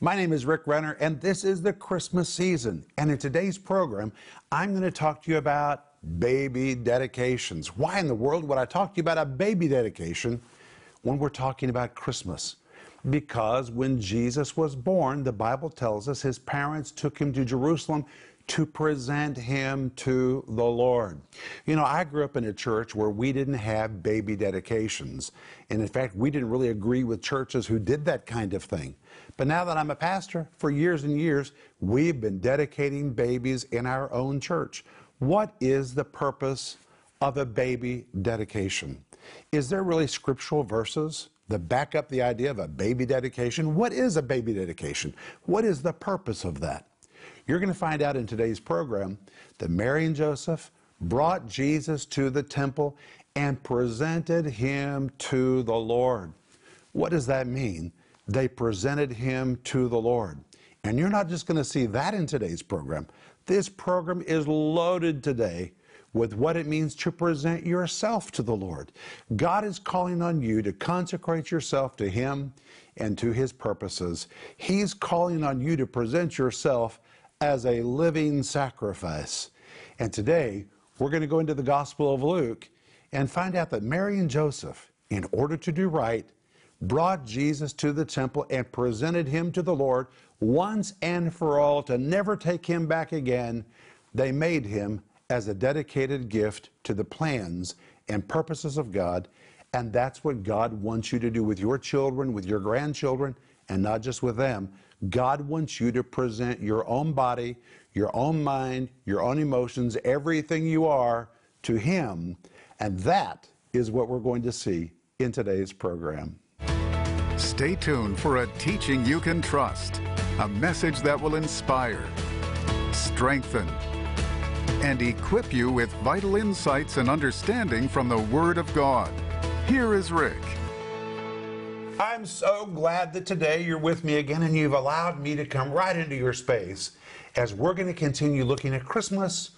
My name is Rick Renner, and this is the Christmas season. And in today's program, I'm going to talk to you about baby dedications. Why in the world would I talk to you about a baby dedication when we're talking about Christmas? Because when Jesus was born, the Bible tells us his parents took him to Jerusalem to present him to the Lord. You know, I grew up in a church where we didn't have baby dedications. And in fact, we didn't really agree with churches who did that kind of thing. But now that I'm a pastor, for years and years, we've been dedicating babies in our own church. What is the purpose of a baby dedication? Is there really scriptural verses that back up the idea of a baby dedication? What is a baby dedication? What is the purpose of that? You're going to find out in today's program that Mary and Joseph brought Jesus to the temple and presented him to the Lord. What does that mean? They presented him to the Lord. And you're not just going to see that in today's program. This program is loaded today with what it means to present yourself to the Lord. God is calling on you to consecrate yourself to Him and to His purposes. He's calling on you to present yourself as a living sacrifice. And today, we're going to go into the Gospel of Luke and find out that Mary and Joseph, in order to do right, brought Jesus to the temple and presented him to the Lord once and for all to never take him back again. They made him as a dedicated gift to the plans and purposes of God. And that's what God wants you to do with your children, with your grandchildren, and not just with them, God wants you to present your own body, your own mind, your own emotions, everything you are to Him. And that is what we're going to see in today's program. Stay tuned for a teaching you can trust, a message that will inspire, strengthen, and equip you with vital insights and understanding from the Word of God. Here is Rick. I'm so glad that today you're with me again and you've allowed me to come right into your space as we're going to continue looking at Christmas,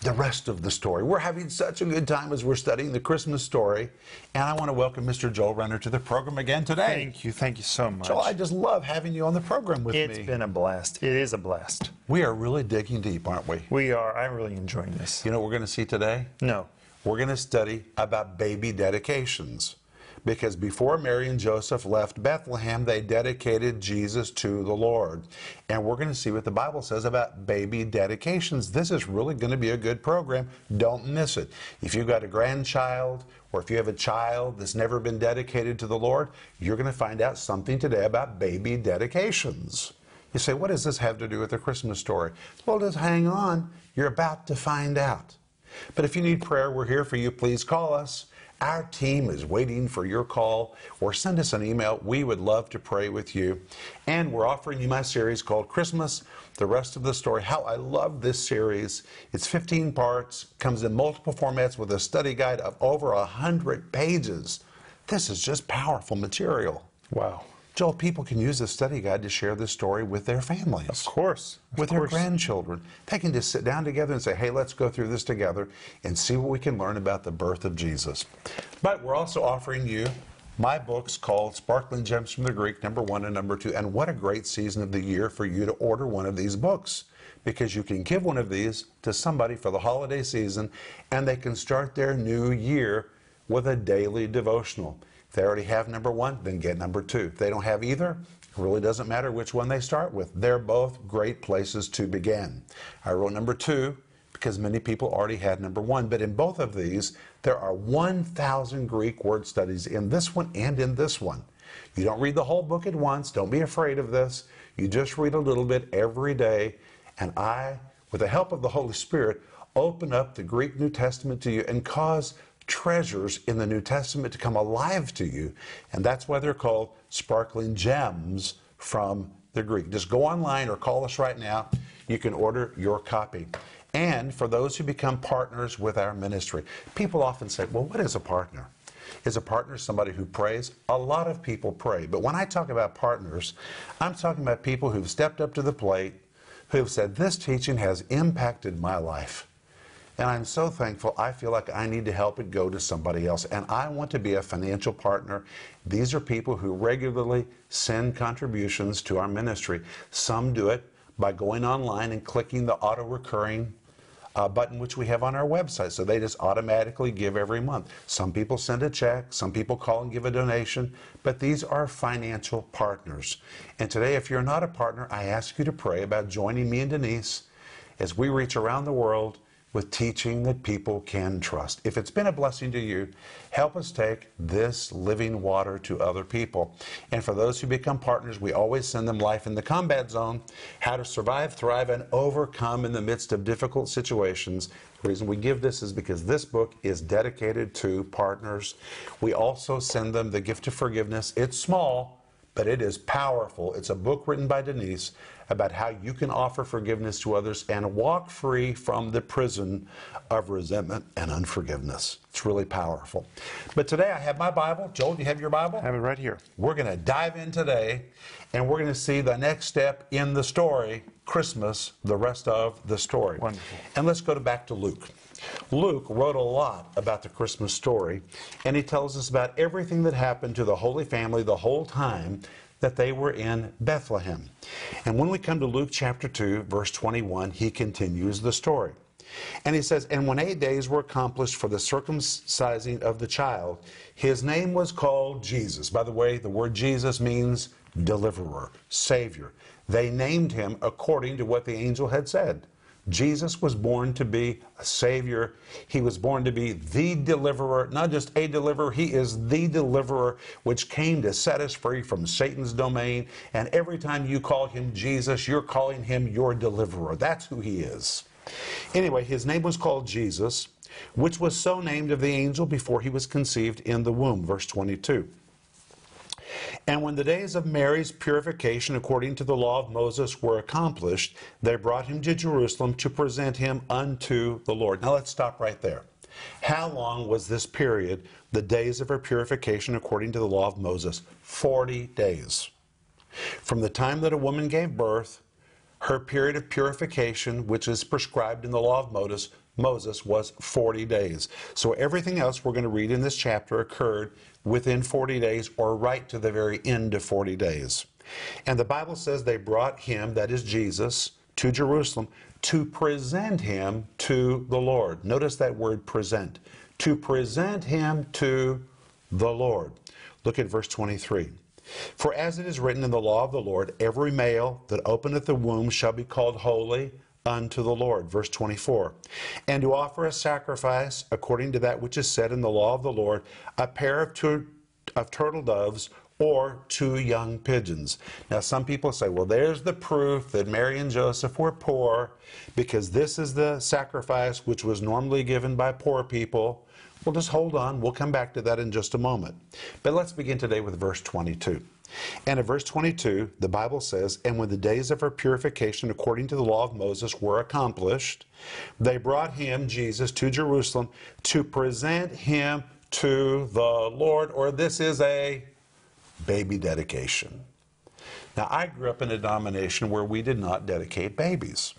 the rest of the story. We're having such a good time as we're studying the Christmas story. And I want to welcome Mr. Joel Renner to the program again today. Thank you. Thank you so much. Joel, I just love having you on the program with me. It's been a blast. It is a blast. We are really digging deep, aren't we? We are. I'm really enjoying this. You know what we're going to see today? No. We're going to study about baby dedications because before Mary and Joseph left Bethlehem, they dedicated Jesus to the Lord. And we're going to see what the Bible says about baby dedications. This is really going to be a good program. Don't miss it. If you've got a grandchild or if you have a child that's never been dedicated to the Lord, you're going to find out something today about baby dedications. You say, what does this have to do with the Christmas story? Well, just hang on. You're about to find out. But if you need prayer, we're here for you. Please call us. Our team is waiting for your call or send us an email. We would love to pray with you. And we're offering you my series called Christmas, the rest of the story. How I love this series. It's 15 parts, comes in multiple formats with a study guide of over 100 pages. This is just powerful material. Wow. Joel, people can use this study guide to share this story with their families. Of course. Of with course. their grandchildren. They can just sit down together and say, hey, let's go through this together and see what we can learn about the birth of Jesus. But we're also offering you my books called Sparkling Gems from the Greek, number one and number two. And what a great season of the year for you to order one of these books because you can give one of these to somebody for the holiday season and they can start their new year with a daily devotional. They already have number one, then get number two. If they don't have either, it really doesn't matter which one they start with. They're both great places to begin. I wrote number two because many people already had number one, but in both of these, there are 1,000 Greek word studies in this one and in this one. You don't read the whole book at once. Don't be afraid of this. You just read a little bit every day. And I, with the help of the Holy Spirit, open up the Greek New Testament to you and cause treasures in the New Testament to come alive to you. And that's why they're called sparkling gems from the Greek. Just go online or call us right now. You can order your copy. And for those who become partners with our ministry, people often say, well, what is a partner? Is a partner somebody who prays? A lot of people pray. But when I talk about partners, I'm talking about people who've stepped up to the plate, who've said, this teaching has impacted my life. And I'm so thankful. I feel like I need to help it go to somebody else. And I want to be a financial partner. These are people who regularly send contributions to our ministry. Some do it by going online and clicking the auto recurring uh, button which we have on our website. So they just automatically give every month. Some people send a check, some people call and give a donation, but these are financial partners. And today, if you're not a partner, I ask you to pray about joining me and Denise as we reach around the world with teaching that people can trust. If it's been a blessing to you, help us take this living water to other people. And for those who become partners, we always send them Life in the Combat Zone, how to survive, thrive, and overcome in the midst of difficult situations. The reason we give this is because this book is dedicated to partners. We also send them the gift of forgiveness. It's small, but it is powerful. It's a book written by Denise about how you can offer forgiveness to others and walk free from the prison of resentment and unforgiveness. It's really powerful. But today I have my Bible. Joel, do you have your Bible? I have it right here. We're going to dive in today and we're going to see the next step in the story, Christmas, the rest of the story. Wonderful. And let's go to back to Luke. Luke wrote a lot about the Christmas story, and he tells us about everything that happened to the Holy Family the whole time that they were in Bethlehem. And when we come to Luke chapter 2, verse 21, he continues the story. And he says, And when eight days were accomplished for the circumcising of the child, his name was called Jesus. By the way, the word Jesus means deliverer, savior. They named him according to what the angel had said. Jesus was born to be a Savior. He was born to be the deliverer, not just a deliverer, He is the deliverer which came to set us free from Satan's domain. And every time you call Him Jesus, you're calling Him your deliverer. That's who He is. Anyway, His name was called Jesus, which was so named of the angel before He was conceived in the womb. Verse 22. And when the days of Mary's purification according to the law of Moses were accomplished, they brought him to Jerusalem to present him unto the Lord. Now let's stop right there. How long was this period, the days of her purification according to the law of Moses? 40 days. From the time that a woman gave birth, her period of purification, which is prescribed in the law of Moses, Moses was 40 days. So everything else we're going to read in this chapter occurred within 40 days or right to the very end of 40 days. And the Bible says they brought him, that is Jesus, to Jerusalem to present him to the Lord. Notice that word present. To present him to the Lord. Look at verse 23. For as it is written in the law of the Lord, every male that openeth the womb shall be called holy unto the Lord. Verse 24. And to offer a sacrifice according to that which is said in the law of the Lord, a pair of, tur- of turtle doves or two young pigeons. Now, some people say, well, there's the proof that Mary and Joseph were poor because this is the sacrifice which was normally given by poor people. Well, just hold on. We'll come back to that in just a moment. But let's begin today with verse 22. And in verse 22, the Bible says, And when the days of her purification according to the law of Moses were accomplished, they brought him, Jesus, to Jerusalem to present him to the Lord, or this is a baby dedication. Now, I grew up in a denomination where we did not dedicate babies.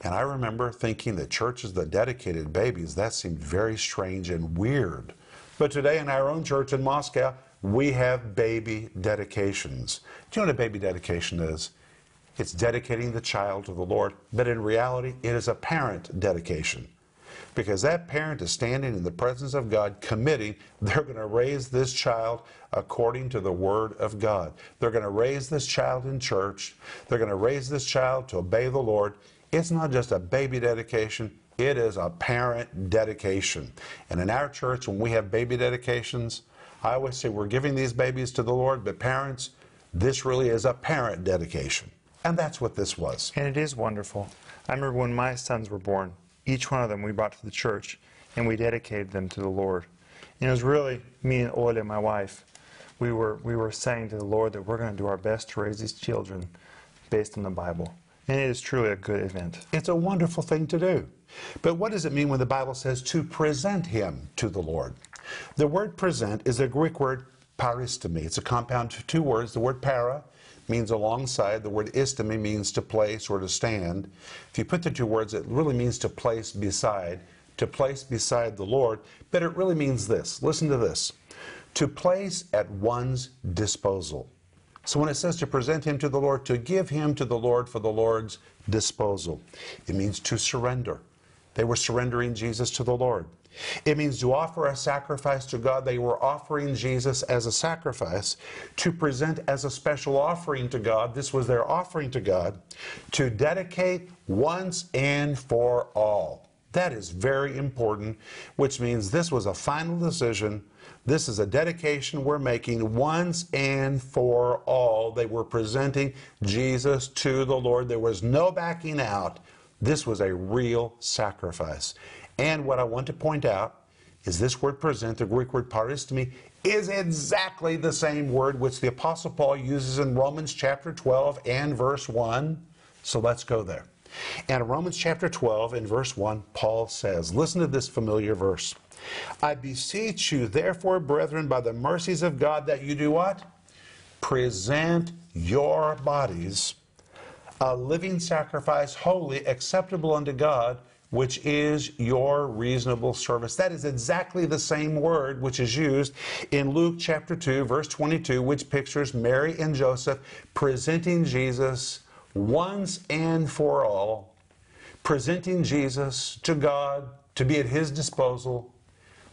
And I remember thinking that churches that dedicated babies, that seemed very strange and weird. But today in our own church in Moscow, we have baby dedications. Do you know what a baby dedication is? It's dedicating the child to the Lord, but in reality, it is a parent dedication. Because that parent is standing in the presence of God, committing they're going to raise this child according to the Word of God. They're going to raise this child in church. They're going to raise this child to obey the Lord. It's not just a baby dedication, it is a parent dedication. And in our church, when we have baby dedications, I always say we're giving these babies to the Lord, but parents, this really is a parent dedication. And that's what this was. And it is wonderful. I remember when my sons were born, each one of them we brought to the church and we dedicated them to the Lord. And it was really me and Olya, my wife, we were, we were saying to the Lord that we're going to do our best to raise these children based on the Bible. And it is truly a good event. It's a wonderful thing to do. But what does it mean when the Bible says to present him to the Lord? The word present is a Greek word paristemi. It's a compound of two words. The word para means alongside. The word istemi means to place or to stand. If you put the two words, it really means to place beside. to place beside the Lord, but it really means this. Listen to this to place at one's disposal. So when it says to present him to the Lord, to give him to the Lord for the Lord's disposal, it means to surrender. They were surrendering Jesus to the Lord. It means to offer a sacrifice to God. They were offering Jesus as a sacrifice to present as a special offering to God. This was their offering to God to dedicate once and for all. That is very important, which means this was a final decision. This is a dedication we're making once and for all. They were presenting Jesus to the Lord. There was no backing out. This was a real sacrifice. And what I want to point out is this word present, the Greek word paristemi, is exactly the same word which the Apostle Paul uses in Romans chapter 12 and verse 1. So let's go there. And in Romans chapter 12 and verse 1, Paul says, listen to this familiar verse. I beseech you, therefore, brethren, by the mercies of God, that you do what? Present your bodies a living sacrifice, holy, acceptable unto God, which is your reasonable service. That is exactly the same word which is used in Luke chapter 2, verse 22, which pictures Mary and Joseph presenting Jesus once and for all, presenting Jesus to God to be at His disposal.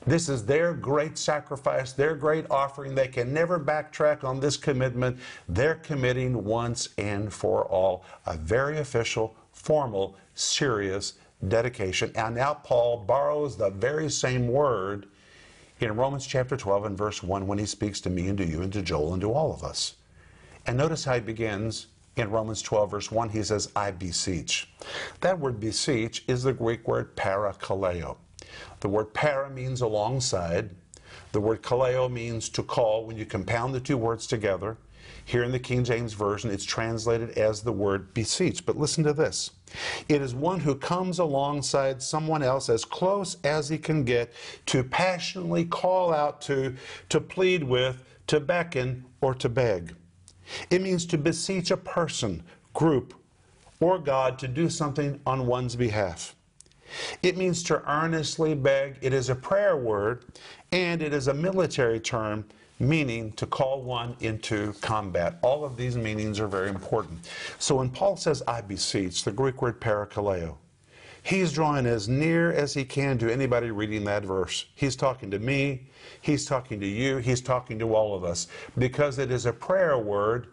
This is their great sacrifice, their great offering. They can never backtrack on this commitment. They're committing once and for all. A very official, formal, serious dedication. And now Paul borrows the very same word in Romans chapter 12 and verse 1 when he speaks to me and to you and to Joel and to all of us. And notice how he begins in Romans 12, verse 1. He says, I beseech. That word beseech is the Greek word parakaleo. The word para means alongside. The word kaleo means to call. When you compound the two words together, here in the King James Version, it's translated as the word beseech. But listen to this it is one who comes alongside someone else as close as he can get to passionately call out to, to plead with, to beckon, or to beg. It means to beseech a person, group, or God to do something on one's behalf. It means to earnestly beg. It is a prayer word, and it is a military term meaning to call one into combat. All of these meanings are very important. So when Paul says, I beseech, the Greek word parakaleo, he's drawing as near as he can to anybody reading that verse. He's talking to me, he's talking to you, he's talking to all of us, because it is a prayer word.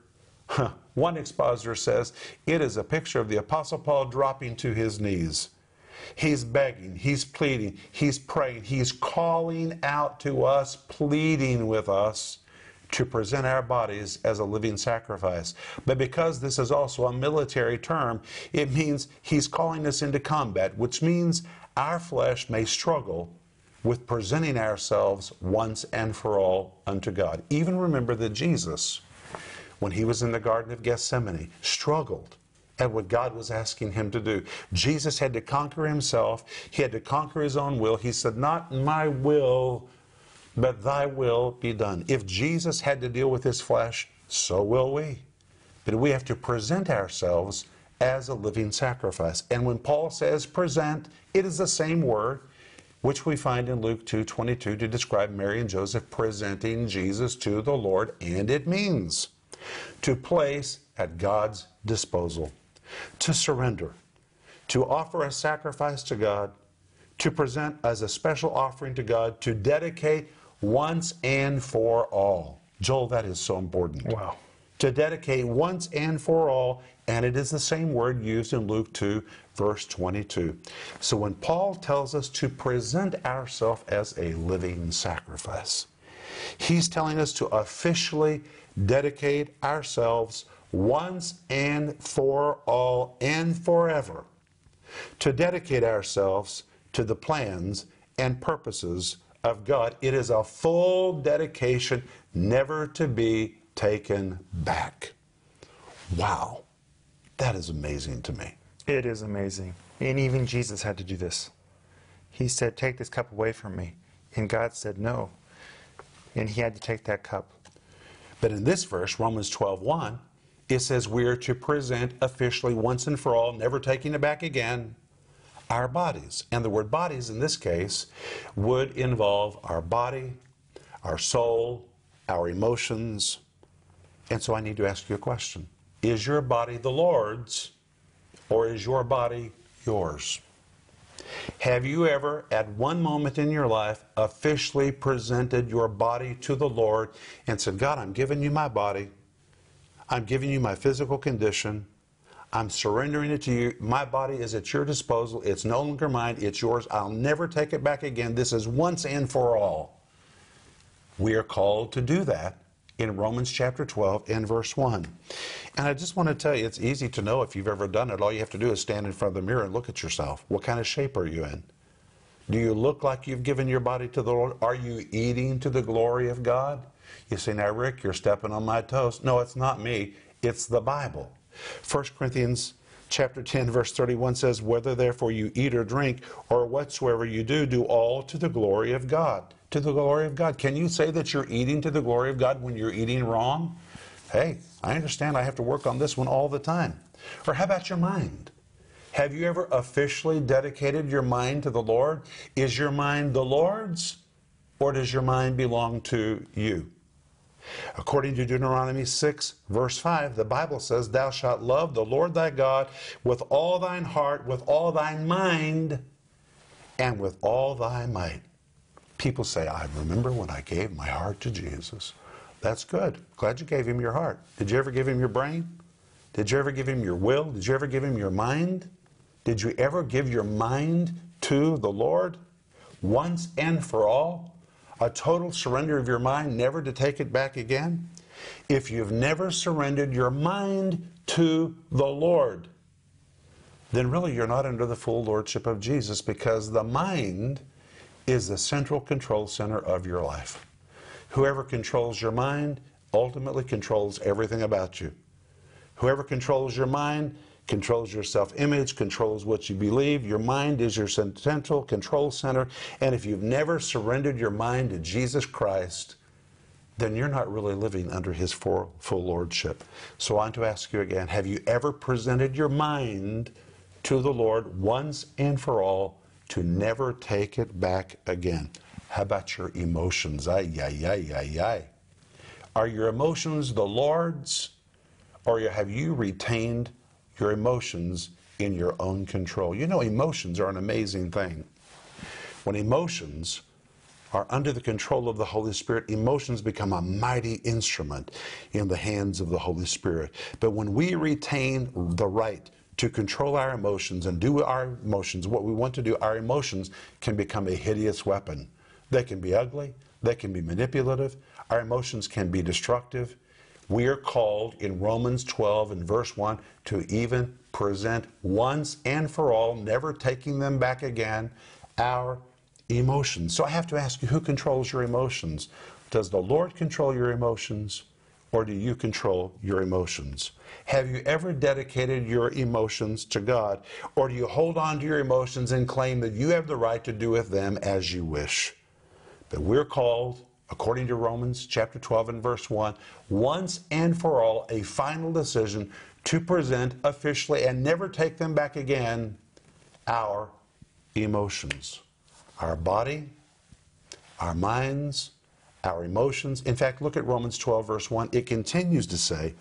One expositor says it is a picture of the Apostle Paul dropping to his knees. He's begging, he's pleading, he's praying, he's calling out to us, pleading with us to present our bodies as a living sacrifice. But because this is also a military term, it means he's calling us into combat, which means our flesh may struggle with presenting ourselves once and for all unto God. Even remember that Jesus, when he was in the Garden of Gethsemane, struggled at what God was asking him to do. Jesus had to conquer himself, he had to conquer his own will. He said, Not my will, but thy will be done. If Jesus had to deal with his flesh, so will we. But we have to present ourselves as a living sacrifice. And when Paul says present, it is the same word which we find in Luke 2:22 to describe Mary and Joseph presenting Jesus to the Lord, and it means to place at God's disposal to surrender, to offer a sacrifice to God, to present as a special offering to God, to dedicate once and for all. Joel, that is so important. Wow. To dedicate once and for all, and it is the same word used in Luke 2, verse 22. So when Paul tells us to present ourselves as a living sacrifice, he's telling us to officially dedicate ourselves once and for all and forever to dedicate ourselves to the plans and purposes of God. It is a full dedication, never to be taken back. Wow, that is amazing to me. It is amazing. And even Jesus had to do this. He said, Take this cup away from me. And God said, No. And he had to take that cup. But in this verse, Romans 12 1, it says we are to present officially once and for all, never taking it back again, our bodies. And the word bodies in this case would involve our body, our soul, our emotions. And so I need to ask you a question Is your body the Lord's or is your body yours? Have you ever, at one moment in your life, officially presented your body to the Lord and said, God, I'm giving you my body. I'm giving you my physical condition. I'm surrendering it to you. My body is at your disposal. It's no longer mine, it's yours. I'll never take it back again. This is once and for all. We are called to do that in Romans chapter 12 and verse 1. And I just want to tell you, it's easy to know if you've ever done it. All you have to do is stand in front of the mirror and look at yourself. What kind of shape are you in? Do you look like you've given your body to the Lord? Are you eating to the glory of God? You say, now, Rick, you're stepping on my toes. No, it's not me. It's the Bible. 1 Corinthians chapter 10 verse 31 says whether therefore you eat or drink or whatsoever you do do all to the glory of God. To the glory of God. Can you say that you're eating to the glory of God when you're eating wrong? Hey I understand I have to work on this one all the time. Or how about your mind? Have you ever officially dedicated your mind to the Lord? Is your mind the Lord's or does your mind belong to you According to Deuteronomy 6, verse 5, the Bible says, Thou shalt love the Lord thy God with all thine heart, with all thy mind, and with all thy might. People say, I remember when I gave my heart to Jesus. That's good. Glad you gave him your heart. Did you ever give him your brain? Did you ever give him your will? Did you ever give him your mind? Did you ever give your mind to the Lord once and for all? A total surrender of your mind, never to take it back again? If you've never surrendered your mind to the Lord, then really you're not under the full lordship of Jesus because the mind is the central control center of your life. Whoever controls your mind ultimately controls everything about you. Whoever controls your mind controls your self image, controls what you believe. Your mind is your central control center. And if you've never surrendered your mind to Jesus Christ, then you're not really living under his full, full lordship. So I want to ask you again have you ever presented your mind to the Lord once and for all to never take it back again? How about your emotions? Ay, ay, ay, ay, ay. Are your emotions the Lord's, or have you retained your emotions in your own control. You know, emotions are an amazing thing. When emotions are under the control of the Holy Spirit, emotions become a mighty instrument in the hands of the Holy Spirit. But when we retain the right to control our emotions and do our emotions what we want to do, our emotions can become a hideous weapon. They can be ugly, they can be manipulative, our emotions can be destructive, we are called in Romans 12 and verse 1 to even present once and for all, never taking them back again, our emotions. So I have to ask you who controls your emotions? Does the Lord control your emotions or do you control your emotions? Have you ever dedicated your emotions to God or do you hold on to your emotions and claim that you have the right to do with them as you wish? But we're called according to Romans chapter 12 and verse 1, once and for all a final decision to present officially and never take them back again our emotions, our body, our minds, our emotions. In fact, look at Romans 12, verse 1. It continues to say,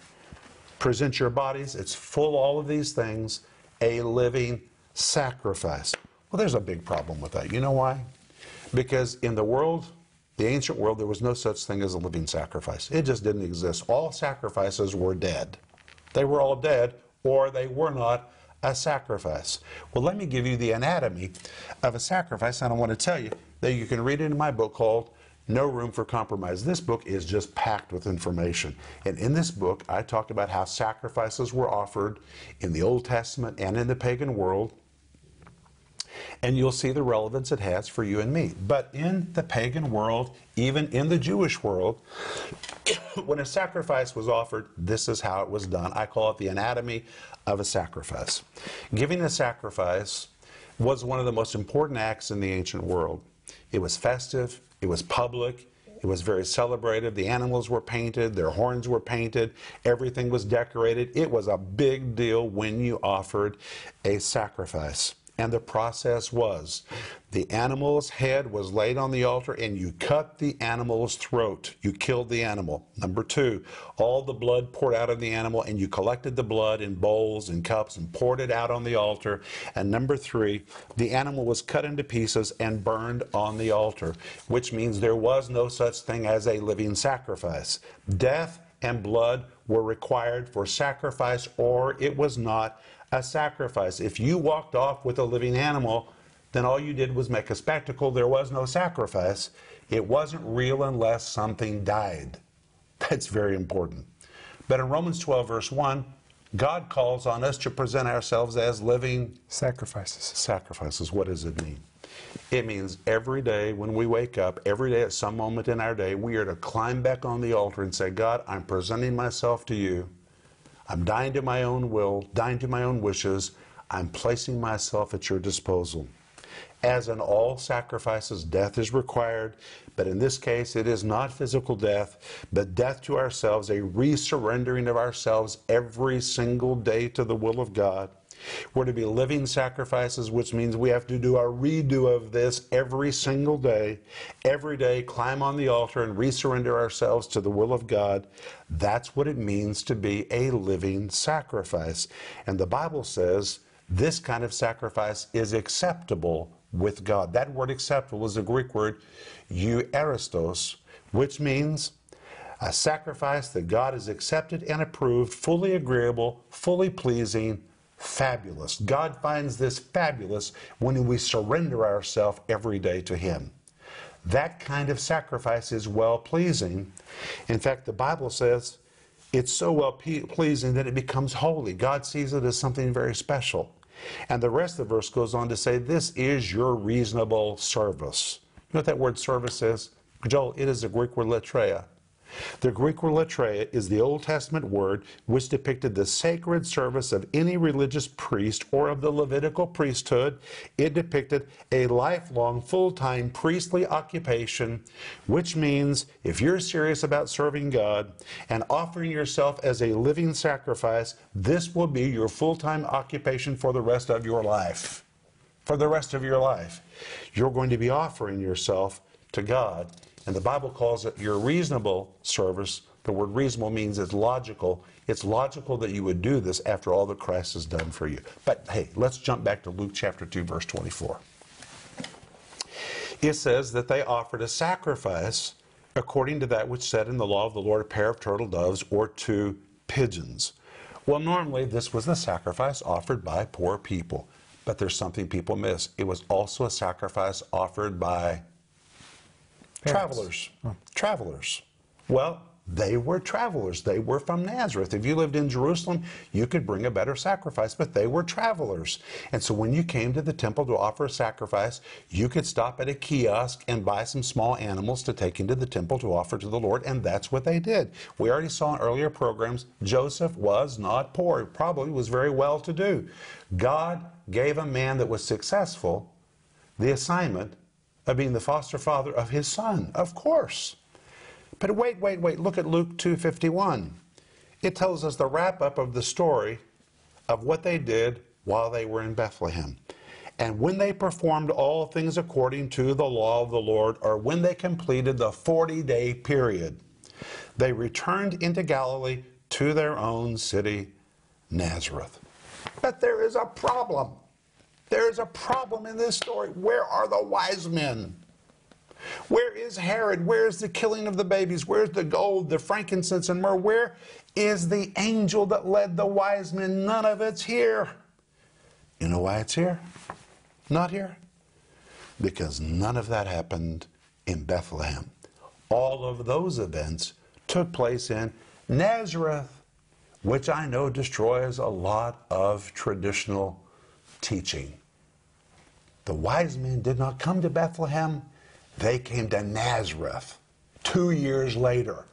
present your bodies, it's full all of these things, a living sacrifice. Well, there's a big problem with that. You know why? Because in the world the ancient world, there was no such thing as a living sacrifice. It just didn't exist. All sacrifices were dead. They were all dead, or they were not a sacrifice. Well, let me give you the anatomy of a sacrifice, and I want to tell you that you can read it in my book called No Room for Compromise. This book is just packed with information. And in this book, I talk about how sacrifices were offered in the Old Testament and in the pagan world and you'll see the relevance it has for you and me. But in the pagan world, even in the Jewish world, when a sacrifice was offered, this is how it was done. I call it the anatomy of a sacrifice. Giving a sacrifice was one of the most important acts in the ancient world. It was festive, it was public, it was very celebrated. The animals were painted, their horns were painted, everything was decorated. It was a big deal when you offered a sacrifice. And the process was the animal's head was laid on the altar and you cut the animal's throat. You killed the animal. Number two, all the blood poured out of the animal and you collected the blood in bowls and cups and poured it out on the altar. And number three, the animal was cut into pieces and burned on the altar, which means there was no such thing as a living sacrifice. Death and blood were required for sacrifice or it was not a sacrifice. If you walked off with a living animal, then all you did was make a spectacle. There was no sacrifice. It wasn't real unless something died. That's very important. But in Romans 12, verse 1, God calls on us to present ourselves as living Sacrifices. sacrifices. What does it mean? It means every day when we wake up, every day at some moment in our day, we are to climb back on the altar and say, God, I'm presenting myself to you. I'm dying to my own will, dying to my own wishes. I'm placing myself at your disposal. As in all sacrifices, death is required, but in this case, it is not physical death, but death to ourselves, a resurrendering of ourselves every single day to the will of God. We're to be living sacrifices, which means we have to do a redo of this every single day. Every day, climb on the altar and resurrender ourselves to the will of God. That's what it means to be a living sacrifice. And the Bible says this kind of sacrifice is acceptable with God. That word acceptable is the Greek word euaristos, which means a sacrifice that God has accepted and approved, fully agreeable, fully pleasing, fabulous. God finds this fabulous when we surrender ourselves every day to Him. That kind of sacrifice is well pleasing. In fact, the Bible says it's so well pleasing that it becomes holy. God sees it as something very special. And the rest of the verse goes on to say, This is your reasonable service. You know what that word service is? Joel, it is the Greek word latreia. The Greek word latreia is the Old Testament word which depicted the sacred service of any religious priest or of the Levitical priesthood. It depicted a lifelong, full time priestly occupation, which means if you're serious about serving God and offering yourself as a living sacrifice, this will be your full time occupation for the rest of your life. For the rest of your life, you're going to be offering yourself to God and the Bible calls it your reasonable service. The word reasonable means it's logical. It's logical that you would do this after all that Christ has done for you. But hey, let's jump back to Luke chapter 2, verse 24. It says that they offered a sacrifice according to that which said in the law of the Lord, a pair of turtle doves or two pigeons. Well, normally this was the sacrifice offered by poor people. But there's something people miss. It was also a sacrifice offered by Travelers. Oh. Travelers. Well, they were travelers. They were from Nazareth. If you lived in Jerusalem, you could bring a better sacrifice, but they were travelers. And so when you came to the temple to offer a sacrifice, you could stop at a kiosk and buy some small animals to take into the temple to offer to the Lord, and that's what they did. We already saw in earlier programs, Joseph was not poor. He probably was very well to do. God gave a man that was successful the assignment of being the foster father of his son, of course. But wait, wait, wait, look at Luke 2:51. It tells us the wrap up of the story of what they did while they were in Bethlehem. And when they performed all things according to the law of the Lord, or when they completed the 40 day period, they returned into Galilee to their own city, Nazareth. But there is a problem. There is a problem in this story. Where are the wise men? Where is Herod? Where is the killing of the babies? Where's the gold, the frankincense, and myrrh? Where is the angel that led the wise men? None of it's here. You know why it's here? Not here? Because none of that happened in Bethlehem. All of those events took place in Nazareth, which I know destroys a lot of traditional teaching. The wise men did not come to Bethlehem, they came to Nazareth two years later.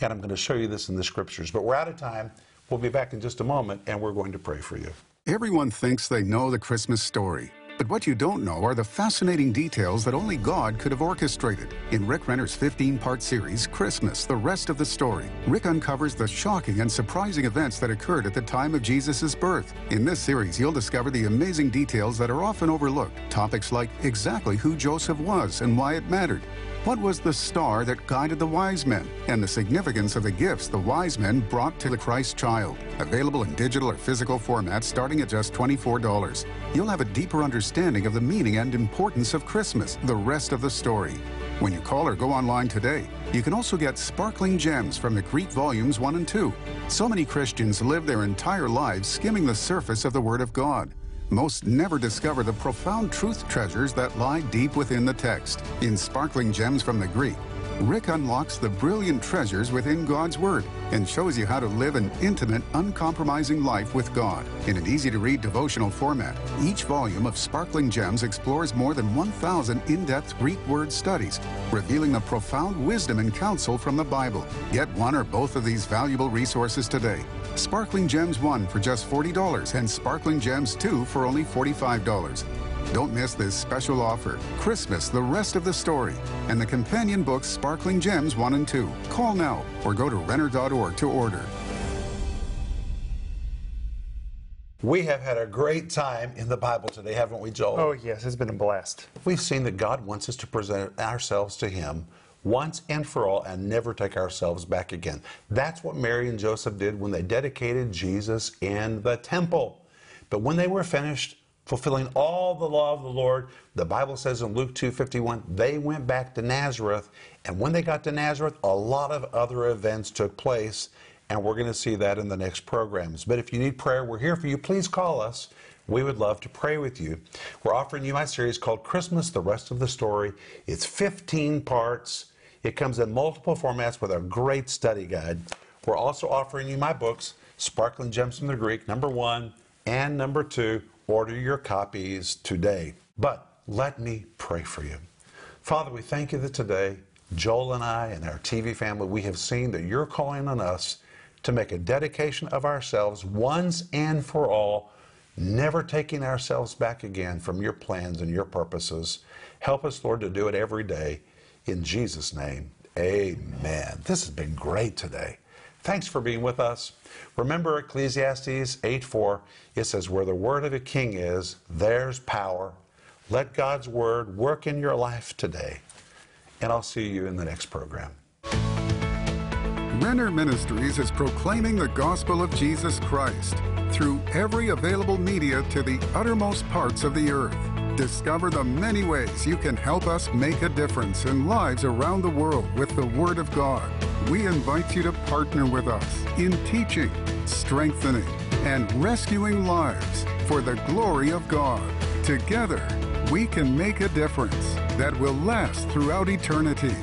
And I'm going to show you this in the scriptures, but we're out of time. We'll be back in just a moment, and we're going to pray for you. Everyone thinks they know the Christmas story. But what you don't know are the fascinating details that only God could have orchestrated. In Rick Renner's 15 part series, Christmas, the rest of the story, Rick uncovers the shocking and surprising events that occurred at the time of Jesus' birth. In this series, you'll discover the amazing details that are often overlooked. Topics like exactly who Joseph was and why it mattered, what was the star that guided the wise men and the significance of the gifts the wise men brought to the Christ child? Available in digital or physical formats starting at just $24. You'll have a deeper understanding of the meaning and importance of Christmas, the rest of the story. When you call or go online today, you can also get sparkling gems from the Greek volumes 1 and 2. So many Christians live their entire lives skimming the surface of the Word of God. Most never discover the profound truth treasures that lie deep within the text. In Sparkling Gems from the Greek, Rick unlocks the brilliant treasures within God's Word and shows you how to live an intimate, uncompromising life with God. In an easy to read devotional format, each volume of Sparkling Gems explores more than 1,000 in depth Greek word studies, revealing the profound wisdom and counsel from the Bible. Get one or both of these valuable resources today. Sparkling Gems 1 for just $40 and Sparkling Gems 2 for only $45. Don't miss this special offer. Christmas, the rest of the story, and the companion books Sparkling Gems 1 and 2. Call now or go to Renner.org to order. We have had a great time in the Bible today, haven't we, Joel? Oh, yes, it's been a blast. We've seen that God wants us to present ourselves to Him once and for all and never take ourselves back again. That's what Mary and Joseph did when they dedicated Jesus in the temple. But when they were finished, fulfilling all the law of the Lord. The Bible says in Luke 2:51, they went back to Nazareth, and when they got to Nazareth, a lot of other events took place, and we're going to see that in the next programs. But if you need prayer, we're here for you. Please call us. We would love to pray with you. We're offering you my series called Christmas, the rest of the story. It's 15 parts. It comes in multiple formats with a great study guide. We're also offering you my books, Sparkling Gems from the Greek, number one, and number two, Order your copies today. But let me pray for you. Father, we thank you that today, Joel and I and our TV family, we have seen that you're calling on us to make a dedication of ourselves once and for all, never taking ourselves back again from your plans and your purposes. Help us, Lord, to do it every day. In Jesus' name, amen. This has been great today. Thanks for being with us. Remember Ecclesiastes 8:4. It says, Where the word of a king is, there's power. Let God's word work in your life today. And I'll see you in the next program. Renner Ministries is proclaiming the gospel of Jesus Christ through every available media to the uttermost parts of the earth. Discover the many ways you can help us make a difference in lives around the world with the Word of God. We invite you to partner with us in teaching, strengthening, and rescuing lives for the glory of God. Together, we can make a difference that will last throughout eternity.